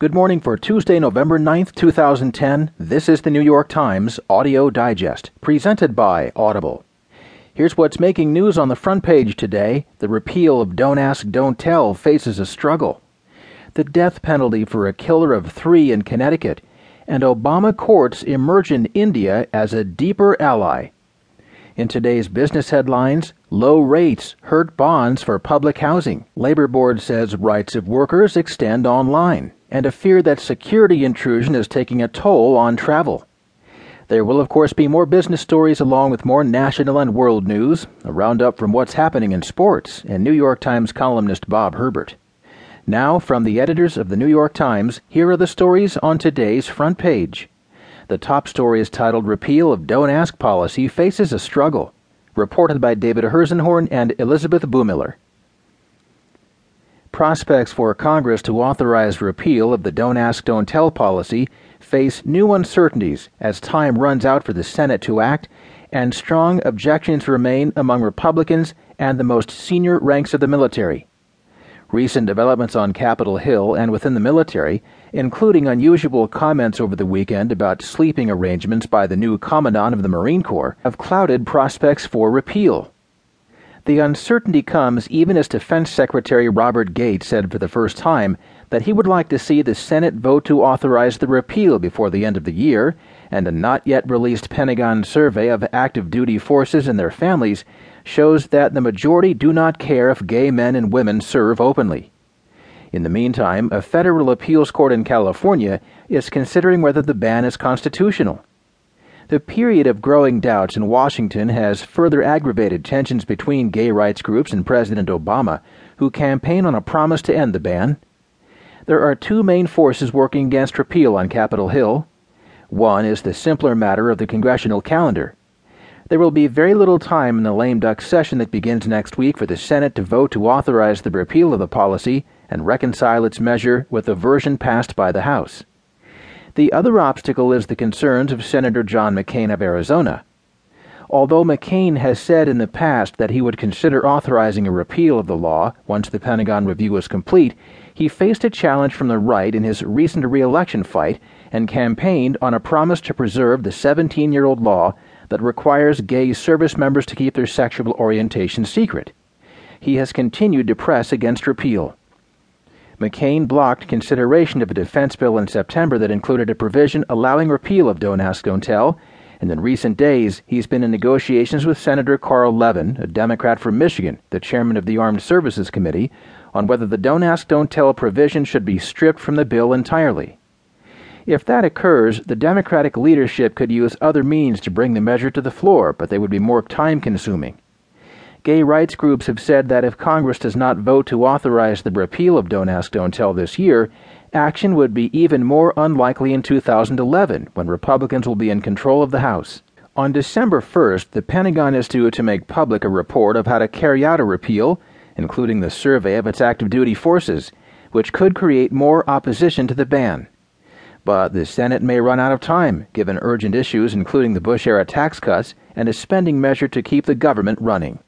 Good morning for Tuesday, November 9th, 2010. This is the New York Times Audio Digest, presented by Audible. Here's what's making news on the front page today. The repeal of Don't Ask, Don't Tell faces a struggle. The death penalty for a killer of three in Connecticut, and Obama courts emerge in India as a deeper ally. In today's business headlines, low rates hurt bonds for public housing. Labor Board says rights of workers extend online, and a fear that security intrusion is taking a toll on travel. There will, of course, be more business stories along with more national and world news, a roundup from what's happening in sports, and New York Times columnist Bob Herbert. Now, from the editors of the New York Times, here are the stories on today's front page. The top story is titled Repeal of Don't Ask Policy Faces a Struggle, reported by David Herszenhorn and Elizabeth Bumiller. Prospects for Congress to authorize repeal of the Don't Ask, Don't Tell policy face new uncertainties as time runs out for the Senate to act, and strong objections remain among Republicans and the most senior ranks of the military. Recent developments on Capitol Hill and within the military, including unusual comments over the weekend about sleeping arrangements by the new Commandant of the Marine Corps, have clouded prospects for repeal. The uncertainty comes even as Defense Secretary Robert Gates said for the first time that he would like to see the Senate vote to authorize the repeal before the end of the year, and a not yet released Pentagon survey of active duty forces and their families shows that the majority do not care if gay men and women serve openly. In the meantime, a federal appeals court in California is considering whether the ban is constitutional. The period of growing doubts in Washington has further aggravated tensions between gay rights groups and President Obama, who campaign on a promise to end the ban. There are two main forces working against repeal on Capitol Hill. One is the simpler matter of the congressional calendar. There will be very little time in the lame duck session that begins next week for the Senate to vote to authorize the repeal of the policy and reconcile its measure with the version passed by the House. The other obstacle is the concerns of Senator John McCain of Arizona. Although McCain has said in the past that he would consider authorizing a repeal of the law once the Pentagon review was complete, he faced a challenge from the right in his recent reelection fight and campaigned on a promise to preserve the 17 year old law that requires gay service members to keep their sexual orientation secret. He has continued to press against repeal. McCain blocked consideration of a defense bill in September that included a provision allowing repeal of Don't Ask, Don't Tell, and in recent days he's been in negotiations with Senator Carl Levin, a Democrat from Michigan, the chairman of the Armed Services Committee, on whether the Don't Ask, Don't Tell provision should be stripped from the bill entirely. If that occurs, the Democratic leadership could use other means to bring the measure to the floor, but they would be more time consuming. Gay rights groups have said that if Congress does not vote to authorize the repeal of Don't Ask, Don't Tell this year, action would be even more unlikely in 2011, when Republicans will be in control of the House. On December 1st, the Pentagon is due to make public a report of how to carry out a repeal, including the survey of its active duty forces, which could create more opposition to the ban. But the Senate may run out of time, given urgent issues including the Bush era tax cuts and a spending measure to keep the government running.